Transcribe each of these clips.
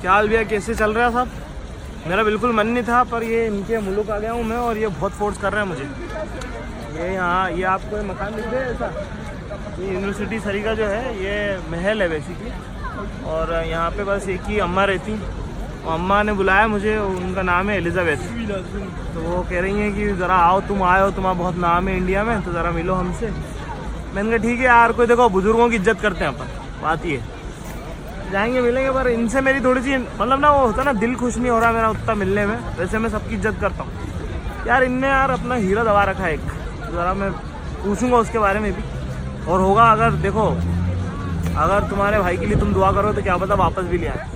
क्या हाल भैया, कैसे चल रहा है सब? मेरा बिल्कुल मन नहीं था, पर ये इनके मुल्क आ गया हूँ मैं और ये बहुत फोर्स कर रहे हैं मुझे। ये यहाँ, ये आपको मकान दिख रहा है ऐसा? ये यूनिवर्सिटी सरी का जो है, ये महल है बेसिकली और यहाँ पे बस एक ही अम्मा रहती और अम्मा ने बुलाया मुझे, उनका नाम है एलिजाबेथ तो वो कह रही हैं कि ज़रा आओ, तुम हो, तुम्हारा बहुत नाम है इंडिया में तो ज़रा मिलो हमसे। मैंने कहा, ठीक है यार, कोई देखो, बुज़ुर्गों की इज़्ज़त करते हैं अपन। बात ये है। जाएँगे, मिलेंगे, पर इनसे मेरी थोड़ी सी मतलब ना वो होता ना, दिल खुश नहीं हो रहा मेरा उतना मिलने में। वैसे मैं सबकी इज़्ज़त करता हूँ। यार, इनने यार अपना हीरा दबा रखा है एक। ज़रा मैं पूछूँगा उसके बारे में भी। और होगा अगर, देखो, अगर तुम्हारे भाई के लिए तुम दुआ करो तो क्या पता वापस भी ले आए।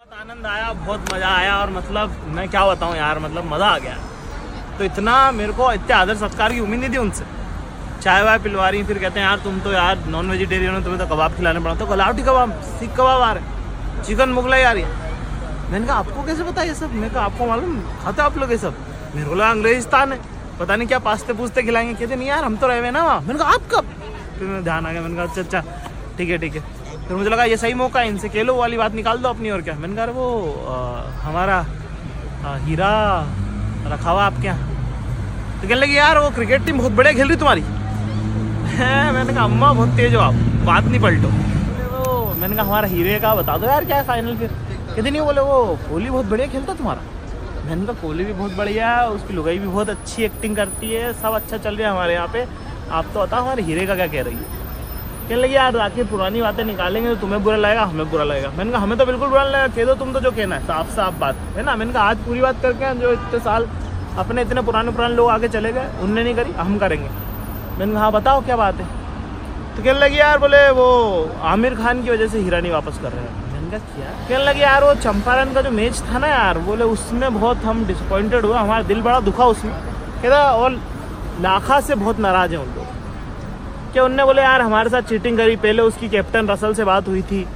आनंद आया, बहुत मज़ा आया, और मतलब मैं क्या बताऊँ यार मतलब मज़ा आ गया। तो इतना मेरे को, इतने आदर सत्कार की उम्मीद नहीं थी उनसे। चाय वाय पिलवा रही, फिर कहते हैं, यार, तुम तो यार नॉन वेजिटेरियन हो, तुम्हें तो कबाब खिलाने पड़ा। तो गलावटी कबाब, सीख कबाब आ रहे। चिकन मुगलाई आ रही है। मैंने कहा, आपको कैसे पता ये सब? मैंने कहा, आपको मालूम, खाते आप लोग ये सब? मेरे को लगा, अंग्रेजिस्तान है। पता नहीं क्या पास्ते पूछते खिलाएँगे। कहते, नहीं यार, हम तो रहे ना। वहाँ मैंने कहा, आप कब? फिर मैं ध्यान आ गया। मैंने कहा अच्छा अच्छा ठीक है ठीक है। फिर मुझे लगा, ये सही मौका है इनसे खेलो वाली बात निकाल दो अपनी और क्या। मैंने कहा वो हमारा हीरा रखा हुआ आपके यहाँ। तो कहने लगे, यार, वो क्रिकेट टीम बहुत बढ़िया खेल रही तुम्हारी. मैंने कहा, अम्मा, बहुत तेज हो आप, बात नहीं पलटो। मैंने कहा, हमारा हीरे का, बता दो यार, क्या फाइनल फिर? कहते, नहीं बोले, वो कोहली बहुत बढ़िया खेलता तुम्हारा। मैंने कहा, कोहली भी बहुत बढ़िया है, उसकी लुगाई भी बहुत अच्छी एक्टिंग करती है, सब अच्छा चल रहा है हमारे यहाँ पे। आप तो बताओ, हमारे हीरे का क्या कह रही है? कहने लगी, यार, आखिर पुरानी बातें निकालेंगे तो तुम्हें बुरा लगेगा, हमें बुरा लगेगा। मैंने कहा, हमें तो बिल्कुल बुरा लगेगा कह दो तुम तो जो कहना है साफ़ साफ़ बात, है ना? मैंने कहा, आज पूरी बात करके जो इतने साल अपने इतने पुराने पुराने लोग आगे चले गए उनने नहीं करी हम करेंगे। मैंने कहा हाँ बताओ क्या बात है? तो कहने लगी यार बोले वो आमिर खान की वजह से हीरा नहीं वापस कर रहे हैं। क्या? कहने लगी यार वो चंपारण का जो मैच था ना यार बोले उसमें बहुत हम डिसअपॉइंटेड हुए हमारा दिल बड़ा दुखा उसमें। कहता और लाखा से बहुत नाराज़ है उन लोग। कि उनने बोले यार हमारे साथ चीटिंग करी पहले उसकी कैप्टन रसल से बात हुई थी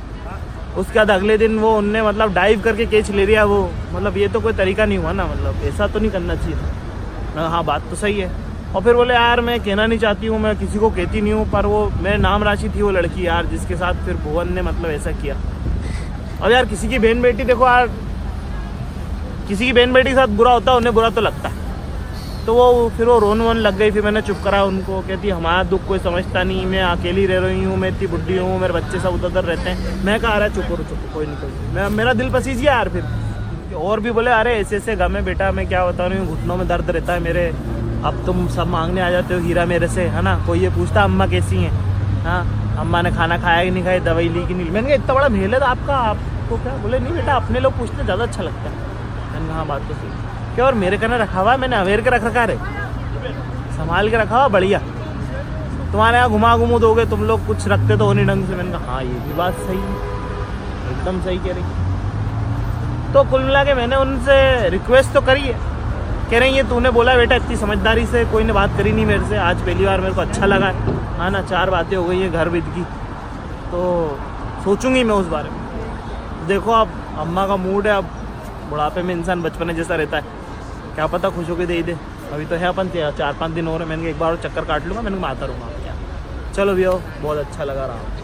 उसके बाद अगले दिन वो उनने मतलब डाइव करके कैच ले लिया वो। मतलब ये तो कोई तरीका नहीं हुआ ना मतलब ऐसा तो नहीं करना चाहिए था। हाँ बात तो सही है। और फिर बोले, यार, मैं कहना नहीं चाहती हूँ, मैं किसी को कहती नहीं हूँ, पर वो मेरे नाम राशि थी वो लड़की, यार, जिसके साथ फिर भुवन ने मतलब ऐसा किया। अब यार, किसी की बहन बेटी देखो, यार, किसी की बहन बेटी के साथ बुरा होता है, उन्हें बुरा तो लगता है। तो वो फिर वो रोन वोन लग गई, फिर मैंने चुप करा उनको, कहती, हमारा दुख कोई समझता नहीं, मैं अकेली रह रही हूँ, मैं इतनी बुढ़ी हूँ, मेरे बच्चे सब उधर उधर रहते हैं। मैं कहा रहा चुप करो, चुप कोई नहीं, कोई मैं, मेरा दिल पसीज गया यार फिर। और भी बोले, अरे ऐसे ऐसे गम बेटा, मैं क्या बता रही हूँ, घुटनों में दर्द रहता है मेरे। अब तुम सब मांगने आ जाते हो हीरा मेरे से, है ना? कोई ये पूछता, अम्मा कैसी हैं? हाँ? अम्मा ने खाना खाया कि नहीं, खाया, दवाई ली कि नहीं मैंने कहा, इतना बड़ा मेल है तो आपका, आपको क्या? बोले, नहीं बेटा, अपने लोग पूछते ज़्यादा अच्छा लगता है। मैंने कहा हाँ बात तो सही क्या और मेरे कहना रखा हुआ है, मैंने अवेयर के रख रखा है संभाल के रखा हुआ बढ़िया। तुम्हारे यहाँ घुमा घुमू दोगे, तुम लोग कुछ रखते तो हो नहीं ढंग से, मैंने कहा हाँ ये भी बात सही है। एकदम सही कह रही। तो कुल मिला के मैंने उनसे रिक्वेस्ट तो करी है। कह रही है, तूने बोला बेटा, इतनी समझदारी से कोई ने बात करी नहीं मेरे से। आज पहली बार मेरे को अच्छा लगा है। हाँ ना, चार बातें हो गई हैं, घर बीत की तो सोचूँगी मैं उस बारे में। देखो, अब अम्मा का मूड है, अब बुढ़ापे में इंसान बचपने जैसा रहता है। क्या पता खुश होकर दे ही दे। अभी तो है अपन चार पाँच दिन हो रहे मैंने एक बार चक्कर काट लूँगा, मैंने माता रहूँगा। क्या चलो भैया, बहुत अच्छा लगा रहा